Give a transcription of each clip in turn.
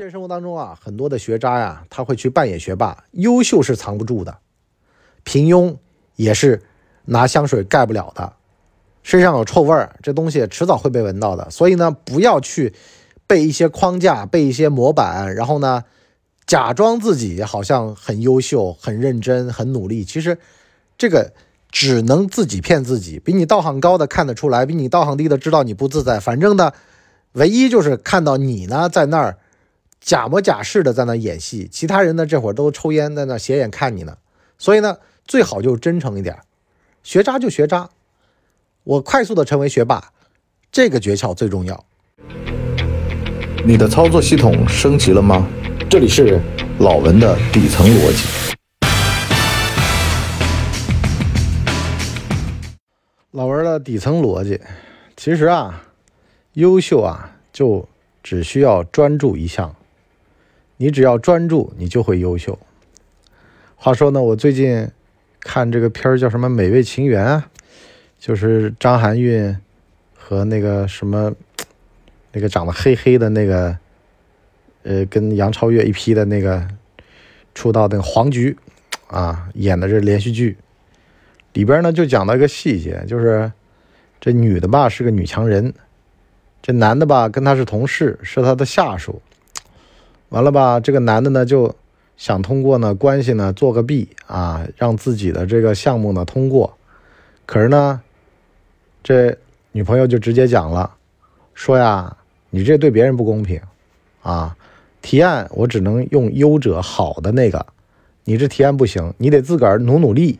现实生活当中啊，很多的学渣呀，他会去扮演学霸，优秀是藏不住的，平庸也是拿香水盖不了的，身上有臭味儿，这东西迟早会被闻到的。所以呢，不要去背一些框架，背一些模板，然后呢，假装自己好像很优秀、很认真、很努力，其实这个只能自己骗自己。比你道行高的看得出来，比你道行低的知道你不自在。反正呢，唯一就是看到你呢在那儿。假模假式的在那演戏，其他人呢这会儿都抽烟在那斜眼看你呢，所以呢最好就真诚一点，学渣就学渣，我快速的成为学霸，这个诀窍最重要。你的操作系统升级了吗？这里是老文的底层逻辑。老文的底层逻辑，其实啊，优秀啊就只需要专注一项。你只要专注，你就会优秀。话说呢，我最近看这个片儿叫什么《美味情缘》啊，就是张含韵和那个什么那个长得黑黑的那个，呃，跟杨超越一批的那个出道那个黄菊啊演的这连续剧里边呢，就讲到一个细节，就是这女的吧是个女强人，这男的吧跟她是同事，是她的下属。完了吧，这个男的呢就想通过呢关系呢做个弊啊，让自己的这个项目呢通过。可是呢，这女朋友就直接讲了，说呀，你这对别人不公平啊！提案我只能用优者好的那个，你这提案不行，你得自个儿努努力，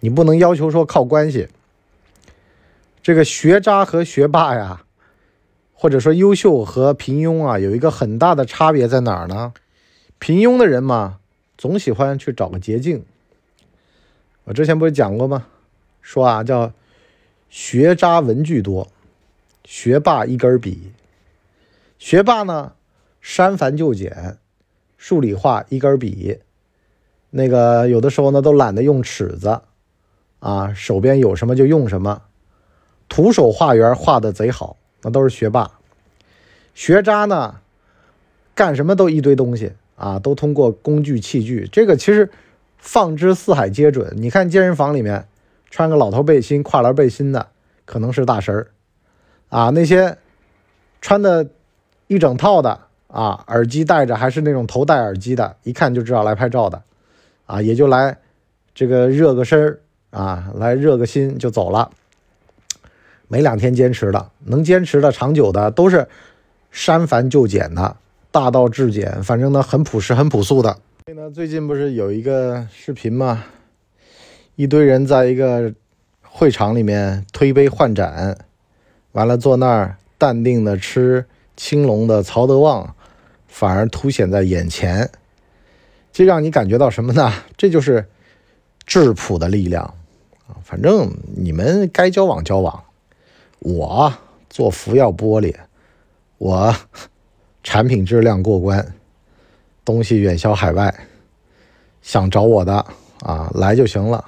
你不能要求说靠关系。这个学渣和学霸呀。或者说优秀和平庸啊，有一个很大的差别在哪儿呢？平庸的人嘛，总喜欢去找个捷径。我之前不是讲过吗？说啊，叫学渣文具多，学霸一根笔。学霸呢，删繁就简，数理化一根笔。那个有的时候呢，都懒得用尺子，啊，手边有什么就用什么，徒手画圆画的贼好。那都是学霸，学渣呢，干什么都一堆东西啊，都通过工具器具。这个其实放之四海皆准。你看健身房里面穿个老头背心、跨栏背心的，可能是大神儿啊。那些穿的一整套的啊，耳机戴着还是那种头戴耳机的，一看就知道来拍照的啊，也就来这个热个身儿啊，来热个心就走了。没两天坚持的，能坚持的长久的都是删繁就简的，大道至简，反正呢很朴实、很朴素的。所以呢，最近不是有一个视频吗？一堆人在一个会场里面推杯换盏，完了坐那儿淡定的吃青龙的曹德旺，反而凸显在眼前，这让你感觉到什么呢？这就是质朴的力量啊！反正你们该交往交往。我做福耀玻璃，我产品质量过关，东西远销海外，想找我的啊来就行了，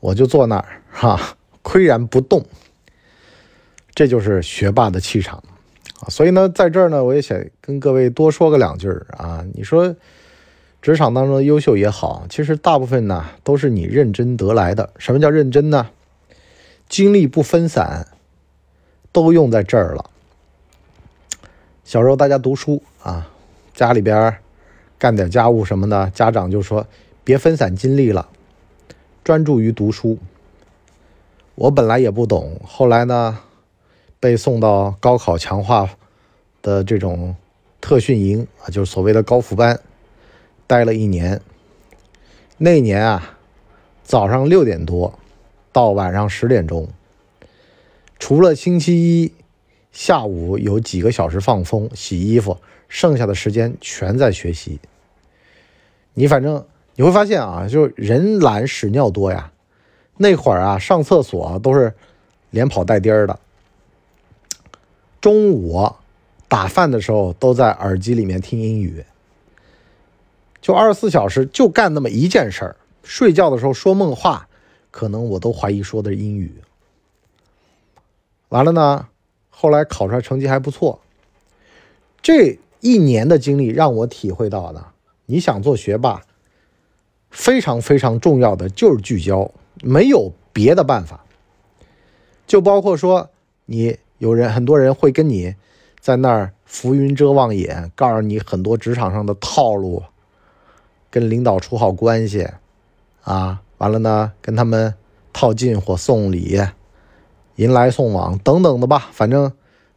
我就坐那儿哈，岿然不动，这就是学霸的气场啊！所以呢，在这儿呢，我也想跟各位多说个两句啊。你说职场当中的优秀也好，其实大部分呢都是你认真得来的。什么叫认真呢？精力不分散。都用在这儿了。小时候大家读书啊，家里边干点家务什么的，家长就说别分散精力了，专注于读书。我本来也不懂，后来呢，被送到高考强化的这种特训营啊，就是所谓的高复班，待了一年。那年啊，早上六点多到晚上十点钟。除了星期一下午有几个小时放风洗衣服，剩下的时间全在学习。你反正你会发现啊，就人懒屎尿多呀。那会儿啊，上厕所都是连跑带颠儿的。中午打饭的时候都在耳机里面听英语。就二十四小时就干那么一件事儿。睡觉的时候说梦话，可能我都怀疑说的是英语。完了呢，后来考出来成绩还不错。这一年的经历让我体会到的，你想做学霸，非常非常重要的就是聚焦，没有别的办法。就包括说，你有人很多人会跟你在那儿浮云遮望眼，告诉你很多职场上的套路，跟领导处好关系，啊，完了呢，跟他们套近乎、送礼、迎来送往等等的吧。反正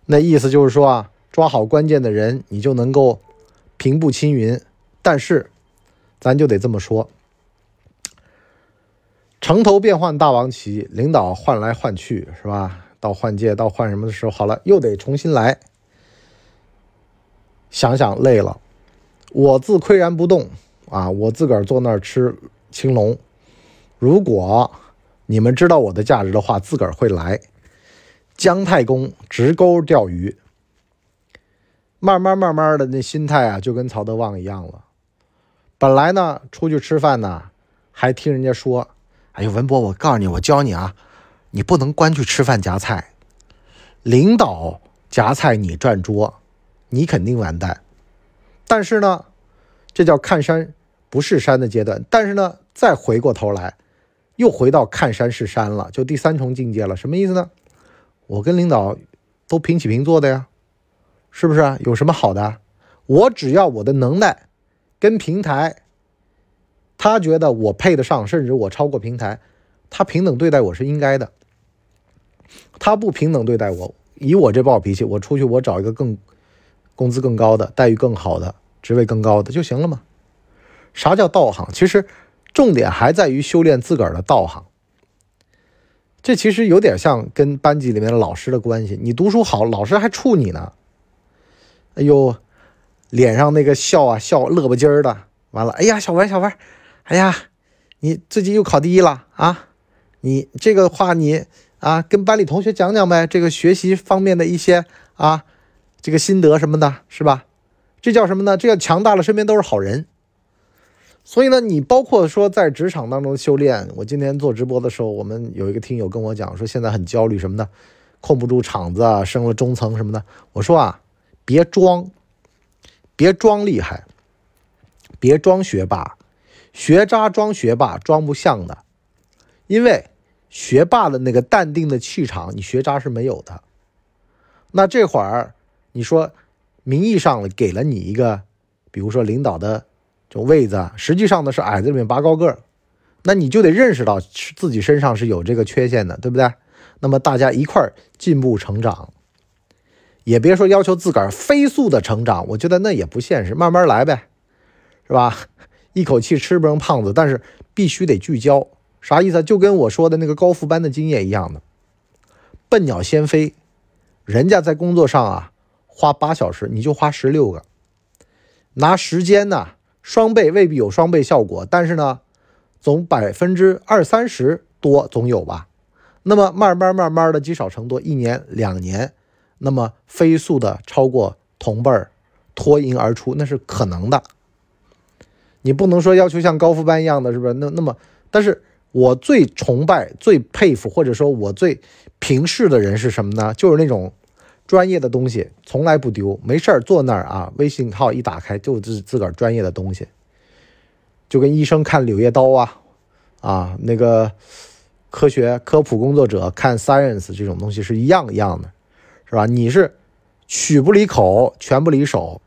那意思就是说啊，抓好关键的人，你就能够平步青云。但是，咱就得这么说。城头变换大王旗，领导换来换去是吧？到换届到换什么的时候，好了，又得重新来。想想累了，我自岿然不动啊！我自个儿坐那儿吃青龙。如果你们知道我的价值的话，自个儿会来。姜太公直钩钓鱼，慢慢慢慢的那心态啊，就跟曹德旺一样了。本来呢，出去吃饭呢，还听人家说。哎呦，文博，我告诉你，我教你啊，你不能光去吃饭夹菜，领导夹菜你转桌，你肯定完蛋。但是呢，这叫看山不是山的阶段。但是呢，再回过头来，又回到看山是山了，就第三重境界了。什么意思呢？我跟领导都平起平坐的呀，是不是？有什么好的？我只要我的能耐跟平台。他觉得我配得上，甚至我超过平台，他平等对待我是应该的。他不平等对待我，以我这暴脾气，我出去我找一个更工资更高的、待遇更好的、职位更高的就行了嘛？啥叫道行？其实重点还在于修炼自个儿的道行。这其实有点像跟班级里面的老师的关系，你读书好，老师还处你呢。哎呦，脸上那个笑啊笑乐不唧儿的，完了，哎呀，小文小文。哎呀，你最近又考第一了啊！你这个话你啊，跟班里同学讲讲呗，这个学习方面的一些啊，这个心得什么的，是吧？这叫什么呢？这叫强大了，身边都是好人。所以呢，你包括说在职场当中修炼，我今天做直播的时候，我们有一个听友跟我讲说，现在很焦虑什么的，控不住场子啊，升了中层什么的。我说啊，别装，别装厉害，别装学霸。学渣装学霸装不像的，因为学霸的那个淡定的气场，你学渣是没有的。那这会儿你说名义上给了你一个，比如说领导的这种位子，实际上呢是矮子里面拔高个儿，那你就得认识到自己身上是有这个缺陷的，对不对？那么大家一块儿进步成长，也别说要求自个儿飞速的成长，我觉得那也不现实，慢慢来呗，是吧？一口气吃不成胖子，但是必须得聚焦，啥意思？就跟我说的那个高富班的经验一样的，笨鸟先飞，人家在工作上啊花八小时，你就花十六个，拿时间呢双倍未必有双倍效果，但是呢总百分之二三十多总有吧。那么慢慢慢慢的积少成多，一年两年，那么飞速的超过同辈儿，脱颖而出，那是可能的。你不能说要求像高富班一样的，是不是？那那么，但是我最崇拜、最佩服，或者说我最平视的人是什么呢？就是那种专业的东西从来不丢，没事儿坐那儿啊，微信号一打开就是自个儿专业的东西，就跟医生看《柳叶刀》啊，啊，那个科学科普工作者看 Science 这种东西是一样一样的，是吧？你是曲不离口，拳不离手，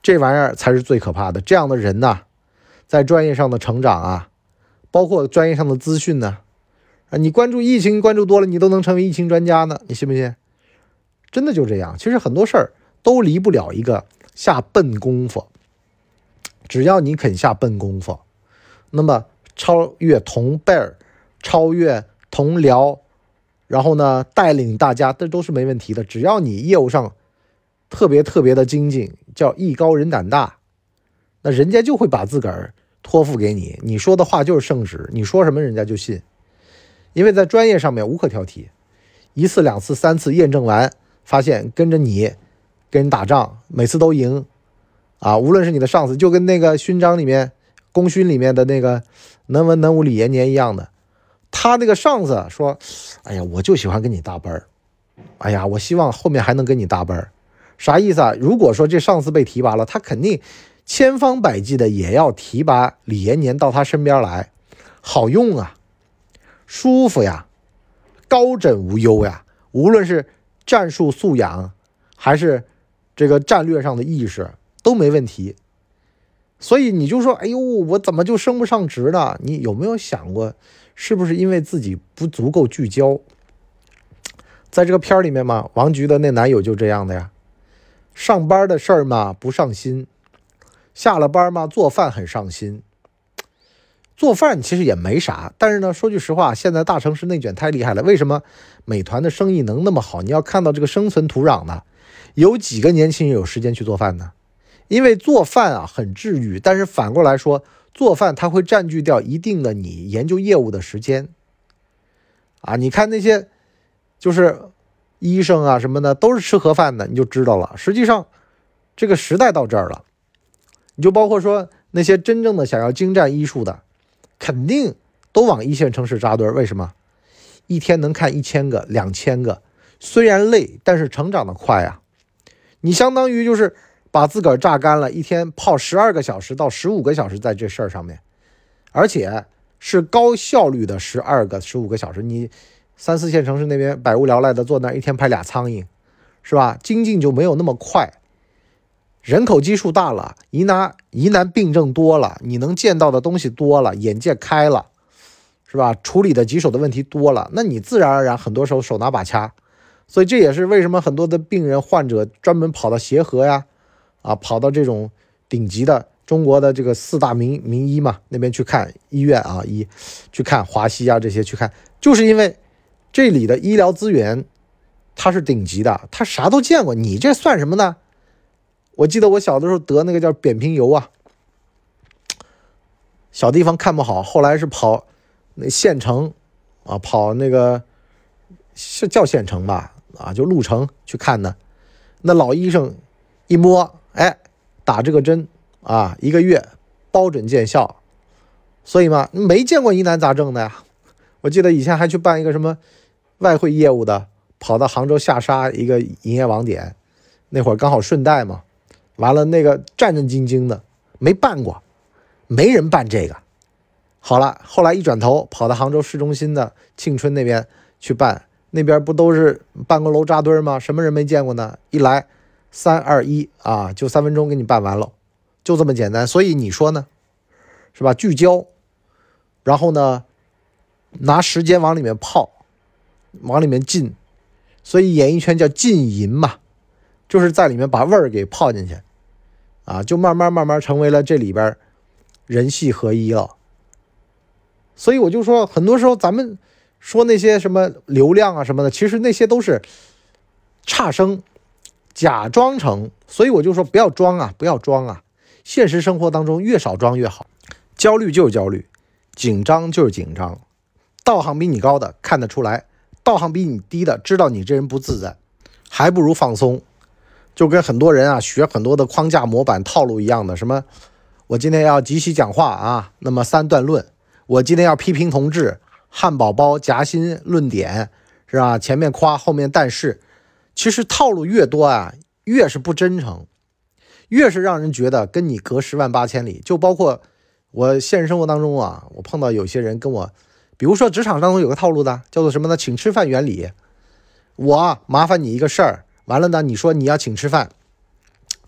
这玩意儿才是最可怕的。这样的人呢？在专业上的成长啊，包括专业上的资讯呢，啊，你关注疫情关注多了，你都能成为疫情专家呢，你信不信？真的就这样。其实很多事儿都离不了一个下笨功夫。只要你肯下笨功夫，那么超越同辈儿，超越同僚，然后呢，带领大家，这都是没问题的。只要你业务上特别特别的精进，叫艺高人胆大，那人家就会把自个儿。托付给你，你说的话就是圣旨，你说什么人家就信，因为在专业上面无可挑剔，一次两次三次验证完，发现跟着你跟人打仗，每次都赢，啊，无论是你的上司，就跟那个勋章里面功勋里面的那个能文能武李延年一样的，他那个上司说，哎呀，我就喜欢跟你搭班儿，哎呀，我希望后面还能跟你搭班儿，啥意思啊？如果说这上司被提拔了，他肯定千方百计的也要提拔李延年到他身边来，好用啊，舒服呀，高枕无忧呀。无论是战术素养，还是这个战略上的意识，都没问题。所以你就说，哎呦，我怎么就升不上职呢？你有没有想过，是不是因为自己不足够聚焦？在这个片儿里面嘛，王菊的那男友就这样的呀。上班的事儿嘛不上心，下了班嘛做饭很上心。做饭其实也没啥，但是呢，说句实话，现在大城市内卷太厉害了。为什么美团的生意能那么好？你要看到这个生存土壤呢，有几个年轻人有时间去做饭呢？因为做饭啊很治愈，但是反过来说，做饭它会占据掉一定的你研究业务的时间。啊，你看那些。就是医生啊什么的都是吃盒饭的，你就知道了。实际上，这个时代到这儿了，你就包括说那些真正的想要精湛医术的，肯定都往一线城市扎堆。为什么？一天能看一千个、两千个，虽然累，但是成长的快啊。你相当于就是把自个儿榨干了，一天泡十二个小时到十五个小时在这事儿上面，而且是高效率的十二个、十五个小时，你。三四线城市那边百无聊赖的坐那儿一天拍俩苍蝇，是吧？精进就没有那么快。人口基数大了，疑难疑难病症多了，你能见到的东西多了，眼界开了，是吧？处理的棘手的问题多了，那你自然而然很多时候手拿把掐。所以这也是为什么很多的病人患者专门跑到协和呀，啊，跑到这种顶级的中国的这个四大名名医嘛那边去看医院啊，医去看华西啊这些去看，就是因为。这里的医疗资源，它是顶级的，他啥都见过。你这算什么呢？我记得我小的时候得那个叫扁平疣啊，小地方看不好，后来是跑那县城啊，跑那个是叫县城吧，啊，就路程去看的。那老医生一摸，哎，打这个针啊，一个月包准见效。所以嘛，没见过疑难杂症的呀。我记得以前还去办一个什么。外汇业务的跑到杭州下沙一个营业网点，那会儿刚好顺带嘛，完了那个战战兢兢的没办过，没人办这个。好了，后来一转头跑到杭州市中心的庆春那边去办，那边不都是办公楼扎堆吗？什么人没见过呢？一来三二一啊，就三分钟给你办完了，就这么简单。所以你说呢？是吧？聚焦，然后呢，拿时间往里面泡。往里面进，所以演艺圈叫浸淫嘛，就是在里面把味儿给泡进去，啊，就慢慢慢慢成为了这里边人戏合一了。所以我就说，很多时候咱们说那些什么流量啊什么的，其实那些都是差生，假装成。所以我就说，不要装啊，不要装啊，现实生活当中越少装越好。焦虑就是焦虑，紧张就是紧张，道行比你高的看得出来。道行比你低的，知道你这人不自在，还不如放松。就跟很多人啊学很多的框架模板套路一样的，什么我今天要即席讲话啊，那么三段论；我今天要批评同志，汉堡包夹心论点是吧？前面夸，后面但是，其实套路越多啊，越是不真诚，越是让人觉得跟你隔十万八千里。就包括我现实生活当中啊，我碰到有些人跟我。比如说，职场当中有个套路的，叫做什么呢？请吃饭原理。我麻烦你一个事儿，完了呢，你说你要请吃饭，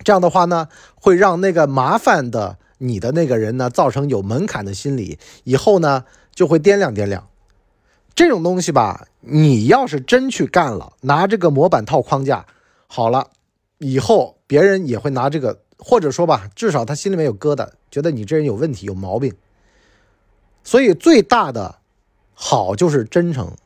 这样的话呢，会让那个麻烦的你的那个人呢，造成有门槛的心理，以后呢就会掂量掂量。这种东西吧，你要是真去干了，拿这个模板套框架，好了，以后别人也会拿这个，或者说吧，至少他心里面有疙瘩，觉得你这人有问题、有毛病。所以最大的。好就是真诚，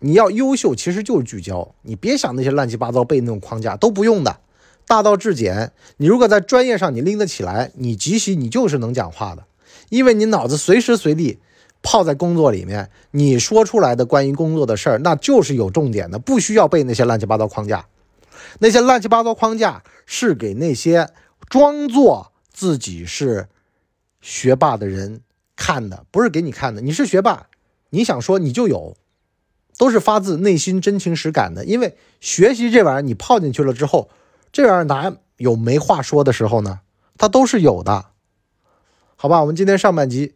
你要优秀，其实就是聚焦。你别想那些乱七八糟背那种框架都不用的，大道至简。你如果在专业上你拎得起来，你即使你就是能讲话的，因为你脑子随时随地泡在工作里面，你说出来的关于工作的事儿，那就是有重点的，不需要背那些乱七八糟框架。那些乱七八糟框架是给那些装作自己是学霸的人看的，不是给你看的。你是学霸。你想说你就有，都是发自内心真情实感的。因为学习这玩意儿，你泡进去了之后，这玩意儿哪有没话说的时候呢？它都是有的，好吧？我们今天上半集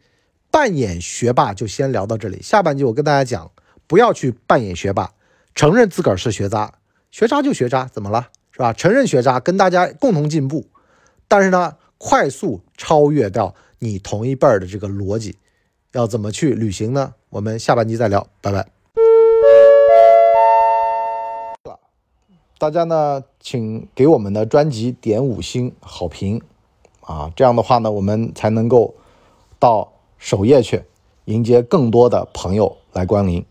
扮演学霸就先聊到这里，下半集我跟大家讲，不要去扮演学霸，承认自个儿是学渣，学渣就学渣，怎么了？是吧？承认学渣，跟大家共同进步，但是呢，快速超越掉你同一辈儿的这个逻辑，要怎么去履行呢？我们下半集再聊，拜拜。大家呢，请给我们的专辑点五星好评。啊，这样的话呢，我们才能够到首页去迎接更多的朋友来光临。